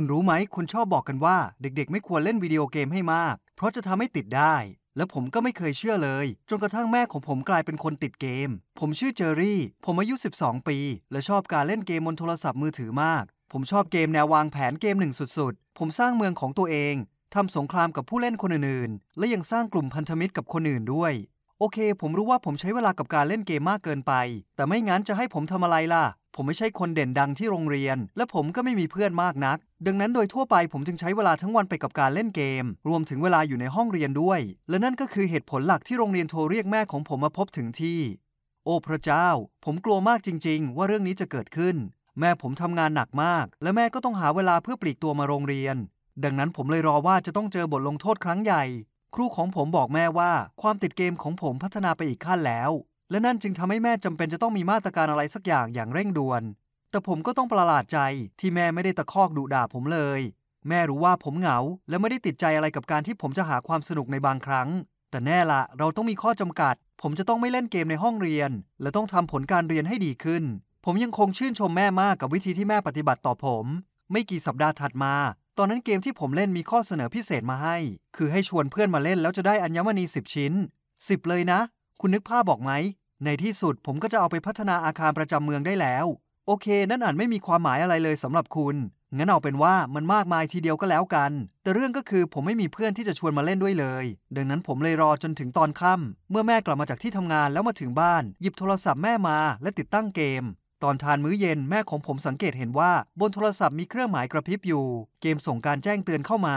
คุณรู้ไหมคุณชอบบอกกันว่า เด็กๆ ไม่ควรเล่นวิดีโอเกมให้มาก เพราะจะทำให้ติดได้ และผมก็ไม่เคยเชื่อเลย จนกระทั่งแม่ของผมกลายเป็นคนติดเกม ผมชื่อเจอรี่ ผมอายุ 12 ปี และชอบการเล่นเกมบนโทรศัพท์มือถือมาก ผมชอบเกมแนววางแผนเกมหนึ่งสุดๆ ผมสร้างเมืองของตัวเองทำสงครามกับผู้เล่นคนอื่นๆ และยังสร้างกลุ่มพันธมิตรกับคนอื่นด้วยโอเค ผมรู้ว่าผมใช้เวลากับการเล่นเกมมากเกินไป แต่ไม่งั้นจะให้ผมทำอะไรล่ะ ผมไม่ใช่คนเด่นดังที่โรงเรียน และผมก็ไม่มีเพื่อนมากนัก ดังนั้นโดยทั่วไปผมจึงใช้เวลาทั้งวันไปกับการเล่นเกม รวมถึงเวลาอยู่ในห้องเรียนด้วย และนั่นก็คือเหตุผลหลักที่โรงเรียนโทรเรียกแม่ของผมมาพบถึงที่ โอ้พระเจ้า ผมกลัวมากจริง ๆ ว่าเรื่องนี้จะเกิดขึ้น แม่ผมทำงานหนักมาก และแม่ก็ต้องหาเวลาเพื่อปลีกตัวมาโรงเรียน ดังนั้นผมเลยรอว่าจะต้องเจอบทลงโทษครั้งใหญ่ ครูของผมบอกแม่ว่า ความติดเกมของผมพัฒนาไปอีกขั้นแล้ว และนั่นจึงทำให้แม่จำเป็นจะต้องมีมาตรการอะไรสักอย่างอย่างเร่งด่วน แต่ผมก็ต้องประหลาดใจที่แม่ไม่ได้ตะคอกดุด่าผมเลย แม่รู้ว่าผมเหงา และไม่ได้ติดใจอะไรกับการที่ผมจะหาความสนุกในบางครั้ง แต่แน่ละเราต้องมีข้อจำกัด ผมจะต้องไม่เล่นเกมในห้องเรียน และต้องทำผลการเรียนให้ดีขึ้น ผมยังคงชื่นชมแม่มากกับวิธีที่แม่ปฏิบัติต่อผม ไม่กี่สัปดาห์ถัดมา ตอนนั้นเกมที่ผมเล่นมีข้อเสนอพิเศษมาให้ คือให้ชวนเพื่อนมาเล่นแล้วจะได้อัญมณี10ชิ้น10เลยนะ คุณนึกภาพบอกไหม ในที่สุดผมก็จะเอาไปพัฒนาอาคารประจำเมืองได้แล้ว โอเค นั่นอาจไม่มีความหมายอะไรเลยสำหรับคุณ งั้นเอาเป็นว่ามันมากมายทีเดียวก็แล้วกัน แต่เรื่องก็คือผมไม่มีเพื่อนที่จะชวนมาเล่นด้วยเลย ดังนั้นผมเลยรอจนถึงตอนค่ำเมื่อแม่กลับมาจากที่ทำงานแล้วมาถึงบ้าน หยิบโทรศัพท์แม่มาและติดตั้งเกมตอนทานมื้อเย็นแม่ของผมสังเกตเห็นว่า บนโทรศัพท์มีเครื่องหมายกระพริบอยู่ เกมส่งการแจ้งเตือนเข้ามา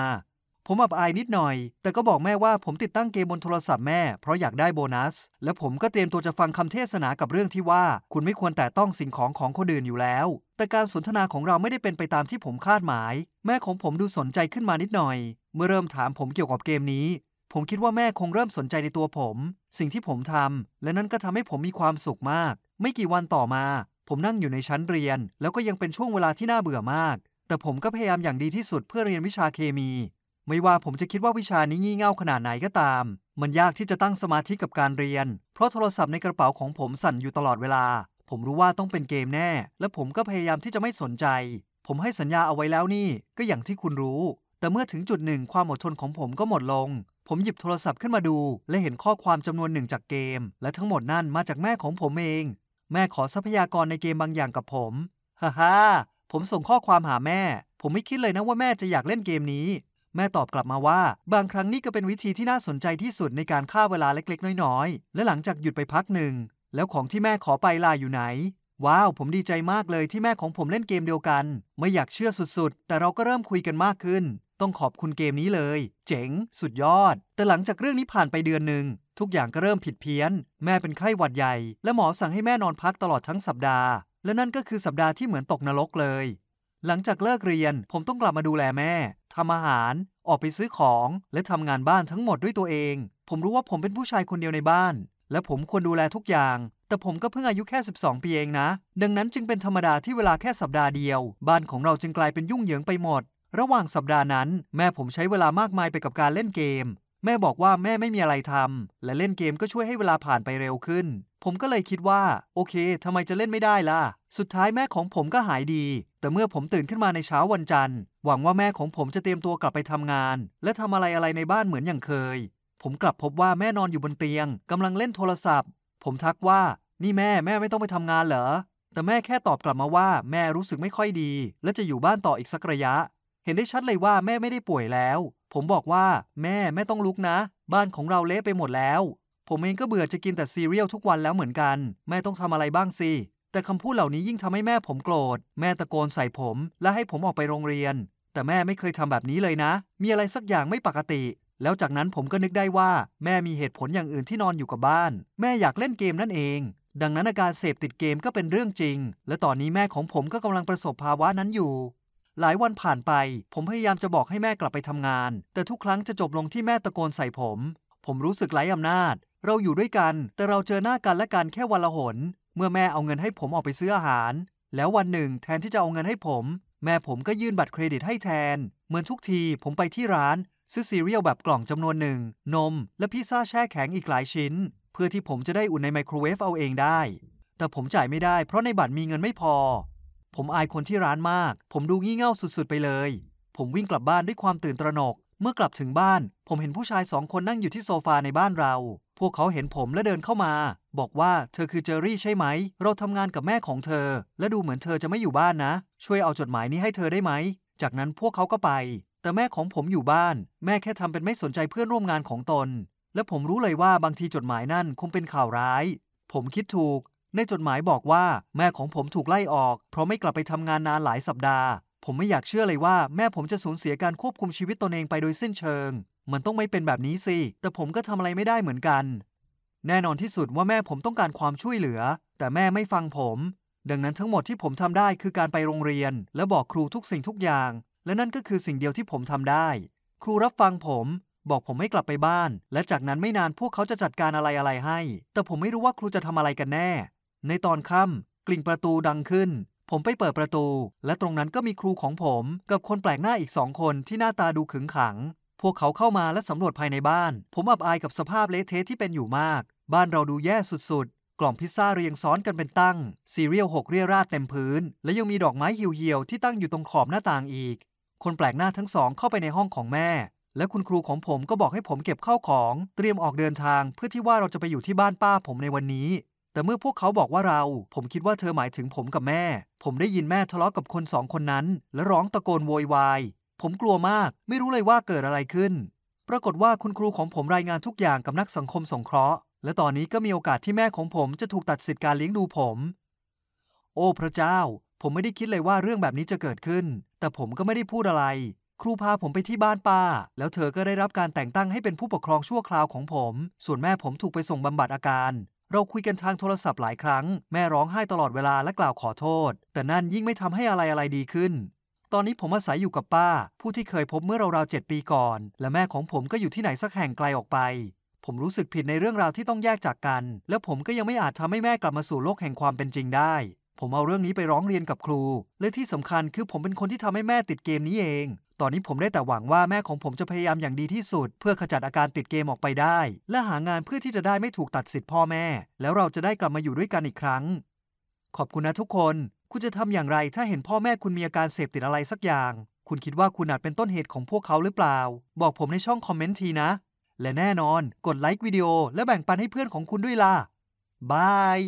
ผมอับอายนิดหน่อย แต่ก็บอกแม่ว่าผมติดตั้งเกมบนโทรศัพท์แม่ เพราะอยากได้โบนัส และผมก็เตรียมตัวจะฟังคำเทศนากับเรื่องที่ว่า คุณไม่ควรแตะต้องสิ่งของของคนอื่นอยู่แล้ว แต่การสนทนาของเราไม่ได้เป็นไปตามที่ผมคาดหมาย แม่ของผมดูสนใจขึ้นมานิดหน่อย เมื่อเริ่มถามผมเกี่ยวกับเกมนี้ ผมคิดว่าแม่คงเริ่มสนใจในตัวผม สิ่งที่ผมทำและนั่นก็ทำให้ผมมีความสุขมาก ไม่กี่วันต่อมา ผมนั่งอยู่ในชั้นเรียน แล้วก็ยังเป็นช่วงเวลาที่น่าเบื่อมาก แต่ผมก็พยายามอย่างดีที่สุดเพื่อเรียนวิชาเคมี ไม่ว่าผมจะคิดว่าวิชานี้งี่เง่าขนาดไหนก็ตาม มันยากที่จะตั้งสมาธิกับการเรียน เพราะโทรศัพท์ในกระเป๋าของผมสั่นอยู่ตลอดเวลา ผมรู้ว่าต้องเป็นเกมแน่ และผมก็พยายามที่จะไม่สนใจ ผมให้สัญญาเอาไว้แล้วนี่ ก็อย่างที่คุณรู้ แต่เมื่อถึงจุดหนึ่งความอดทนของผมก็หมดลง ผมหยิบโทรศัพท์ขึ้นมาดู และเห็นข้อความจำนวนหนึ่งจากเกม และทั้งหมดนั่นมาจากแม่ของผมเอง แม่ขอทรัพยากรในเกมบางอย่างกับผมฮ่าฮ่าผมส่งข้อความหาแม่ ผมไม่คิดเลยนะว่าแม่จะอยากเล่นเกมนี้ แม่ตอบกลับมาว่า บางครั้งนี่ก็เป็นวิธีที่น่าสนใจที่สุดในการฆ่าเวลาเล็กๆ น้อยๆ และหลังจากหยุดไปพักหนึ่ง แล้วของที่แม่ขอไปลาอยู่ไหน ว้าว ผมดีใจมากเลยที่แม่ของผมเล่นเกมเดียวกัน ไม่อยากเชื่อสุดๆ แต่เราก็เริ่มคุยกันมากขึ้น ต้องขอบคุณเกมนี้เลย เจ๋ง สุดยอด แต่หลังจากเรื่องนี้ผ่านไปเดือนหนึ่งทุกอย่างก็เริ่มผิดเพี้ยน แม่เป็นไข้หวัดใหญ่ และหมอสั่งให้แม่นอนพักตลอดทั้งสัปดาห์ และนั่นก็คือสัปดาห์ที่เหมือนตกนรกเลย หลังจากเลิกเรียนผมต้องกลับมาดูแลแม่ ทำอาหาร ออกไปซื้อของ และทำงานบ้านทั้งหมดด้วยตัวเอง ผมรู้ว่าผมเป็นผู้ชายคนเดียวในบ้าน และผมควรดูแลทุกอย่าง แต่ผมก็เพิ่งอายุแค่ 12 ปีเองนะ ดังนั้นจึงเป็นธรรมดาที่เวลาแค่สัปดาห์เดียว บ้านของเราจึงกลายเป็นยุ่งเหยิงไปหมด ระหว่างสัปดาห์นั้น แม่ผมใช้เวลามากมายไปกับการเล่นเกม แม่บอกว่าแม่ไม่มีอะไรทำและเล่นเกมก็ช่วยให้เวลาผ่านไปเร็วขึ้นผมก็เลยคิดว่า โอเคทำไมจะเล่นไม่ได้ล่ะ สุดท้ายแม่ของผมก็หายดี แต่เมื่อผมตื่นขึ้นมาในเช้าวันจันทร์ หวังว่าแม่ของผมจะเตรียมตัวกลับไปทำงาน และทำอะไรอะไรในบ้านเหมือนอย่างเคย ผมกลับพบว่าแม่นอนอยู่บนเตียงกำลังเล่นโทรศัพท์ ผมทักว่านี่แม่แม่ไม่ต้องไปทำงานเหรอ แต่แม่แค่ตอบกลับมาว่าแม่รู้สึกไม่ค่อยดี และจะอยู่บ้านต่ออีกสักระยะ เห็นได้ชัดเลยว่าแม่ไม่ได้ป่วยแล้ว ผมบอกว่า แม่แม่ต้องลุกนะ บ้านของเราเละไปหมดแล้ว ผมเองก็เบื่อจะกินแต่ซีเรียลทุกวันแล้วเหมือนกัน แม่ต้องทำอะไรบ้างสิ แต่คำพูดเหล่านี้ยิ่งทำให้แม่ผมโกรธ แม่ตะโกนใส่ผม และให้ผมออกไปโรงเรียน แต่แม่ไม่เคยทำแบบนี้เลยนะ มีอะไรสักอย่างไม่ปกติ แล้วจากนั้นผมก็นึกได้ว่า แม่มีเหตุผลอย่างอื่นที่นอนอยู่กับบ้าน แม่อยากเล่นเกมนั่นเอง ดังนั้นอาการเสพติดเกมก็เป็นเรื่องจริง และตอนนี้แม่ของผมก็กำลังประสบภาวะนั้นอยู่หลายวันผ่านไป ผมพยายามจะบอกให้แม่กลับไปทำงาน แต่ทุกครั้งจะจบลงที่แม่ตะโกนใส่ผม ผมรู้สึกไร้อำนาจ เราอยู่ด้วยกัน แต่เราเจอหน้ากันและกันแค่วันละหน เมื่อแม่เอาเงินให้ผมออกไปซื้ออาหาร แล้ววันหนึ่งแทนที่จะเอาเงินให้ผม แม่ผมก็ยื่นบัตรเครดิตให้แทน เหมือนทุกทีผมไปที่ร้าน ซื้อซีเรียลแบบกล่องจำนวนหนึ่ง นม และพิซซ่าแช่แข็งอีกหลายชิ้น เพื่อที่ผมจะได้อุ่นในไมโครเวฟเอาเองได้ แต่ผมจ่ายไม่ได้เพราะในบัตรมีเงินไม่พอ ผมอายคนที่ร้านมาก ผมดูงี่เง่าสุดๆไปเลย ผมวิ่งกลับบ้านด้วยความตื่นตระหนก เมื่อกลับถึงบ้าน ผมเห็นผู้ชายสองคนนั่งอยู่ที่โซฟาในบ้านเรา พวกเขาเห็นผมและเดินเข้ามา บอกว่าเธอคือเจอรี่ใช่ไหม เราทำงานกับแม่ของเธอ และดูเหมือนเธอจะไม่อยู่บ้านนะ ช่วยเอาจดหมายนี้ให้เธอได้ไหม จากนั้นพวกเขาก็ไป แต่แม่ของผมอยู่บ้าน แม่แค่ทำเป็นไม่สนใจเพื่อนร่วมงานของตน และผมรู้เลยว่าบางทีจดหมายนั่นคงเป็นข่าวร้าย ผมคิดถูก ในจดหมายบอกว่า แม่ของผมถูกไล่ออก เพราะไม่กลับไปทำงานนานหลายสัปดาห์ ผมไม่อยากเชื่อเลยว่าแม่ผมจะสูญเสียการควบคุมชีวิตตนเองไปโดยสิ้นเชิง มันต้องไม่เป็นแบบนี้สิ แต่ผมก็ทำอะไรไม่ได้เหมือนกัน แน่นอนที่สุดว่าแม่ผมต้องการความช่วยเหลือ แต่แม่ไม่ฟังผม ดังนั้นทั้งหมดที่ผมทำได้คือการไปโรงเรียน และบอกครูทุกสิ่งทุกอย่าง และนั่นก็คือสิ่งเดียวที่ผมทำได้ ครูรับฟังผม บอกผมให้กลับไปบ้าน และจากนั้นไม่นานพวกเขาจะจัดการอะไรอะไรให้ แต่ผมไม่รู้ว่าครูจะทำอะไรกันแน่ ในตอนค่ำกลิ่งประตูดังขึ้น ผมไปเปิดประตู และตรงนั้นก็มีครูของผมกับคนแปลกหน้าอีกสองคนที่หน้าตาดูขึงขัง พวกเขาเข้ามาและสำรวจภายในบ้าน ผมอับอายกับสภาพเละเทะที่เป็นอยู่มาก บ้านเราดูแย่สุดๆ กล่องพิซซ่าเรียงซ้อนกันเป็นตั้ง ซีเรียลหกเรียราดเต็มพื้น และยังมีดอกไม้เหี่ยวๆที่ตั้งอยู่ตรงขอบหน้าต่างอีก คนแปลกหน้าทั้งสองเข้าไปในห้องของแม่ และคุณครูของผมก็บอกให้ผมเก็บข้าวของ เตรียมออกเดินทางเพื่อที่ว่าเราจะไปอยู่ที่บ้านป้าผมในวันนี้ แต่เมื่อพวกเขาบอกว่าเรา ผมคิดว่าเธอหมายถึงผมกับแม่ ผมได้ยินแม่ทะเลาะกับคนสองคนนั้น และร้องตะโกนโวยวาย ผมกลัวมาก ไม่รู้เลยว่าเกิดอะไรขึ้น ปรากฏว่าคุณครูของผมรายงานทุกอย่างกับนักสังคมสงเคราะห์ และตอนนี้ก็มีโอกาสที่แม่ของผมจะถูกตัดสิทธิการเลี้ยงดูผม โอ้พระเจ้า ผมไม่ได้คิดเลยว่าเรื่องแบบนี้จะเกิดขึ้น แต่ผมก็ไม่ได้พูดอะไร ครูพาผมไปที่บ้านป้า แล้วเธอก็ได้รับการแต่งตั้งให้เป็นผู้ปกครองชั่วคราวของผม ส่วนแม่ผมถูกไปส่งบำบัดอาการ เราคุยกันทางโทรศัพท์หลายครั้ง แม่ร้องไห้ตลอดเวลาและกล่าวขอโทษ แต่นั่นยิ่งไม่ทำให้อะไรอะไรดีขึ้น ตอนนี้ผมอาศัยอยู่กับป้า ผู้ที่เคยพบเมื่อราวๆเจ็ดปีก่อน และแม่ของผมก็อยู่ที่ไหนสักแห่งไกลออกไป ผมรู้สึกผิดในเรื่องราวที่ต้องแยกจากกัน และผมก็ยังไม่อาจทำให้แม่กลับมาสู่โลกแห่งความเป็นจริงได้ ผมเอาเรื่องนี้ไปร้องเรียนกับครู และที่สำคัญคือผมเป็นคนที่ทำให้แม่ติดเกมนี้เอง ตอนนี้ผมได้แต่หวังว่าแม่ของผมจะพยายามอย่างดีที่สุด เพื่อขจัดอาการติดเกมออกไปได้ และหางานเพื่อที่จะได้ไม่ถูกตัดสิทธิ์พ่อแม่ แล้วเราจะได้กลับมาอยู่ด้วยกันอีกครั้ง ขอบคุณนะทุกคน คุณจะทำอย่างไรถ้าเห็นพ่อแม่คุณมีอาการเสพติดอะไรสักอย่าง คุณคิดว่าคุณอาจเป็นต้นเหตุของพวกเขาหรือเปล่า บอกผมในช่องคอมเมนต์ทีนะ และแน่นอน กดไลค์วิดีโอและแบ่งปันให้เพื่อนของคุณด้วยล่ะบาย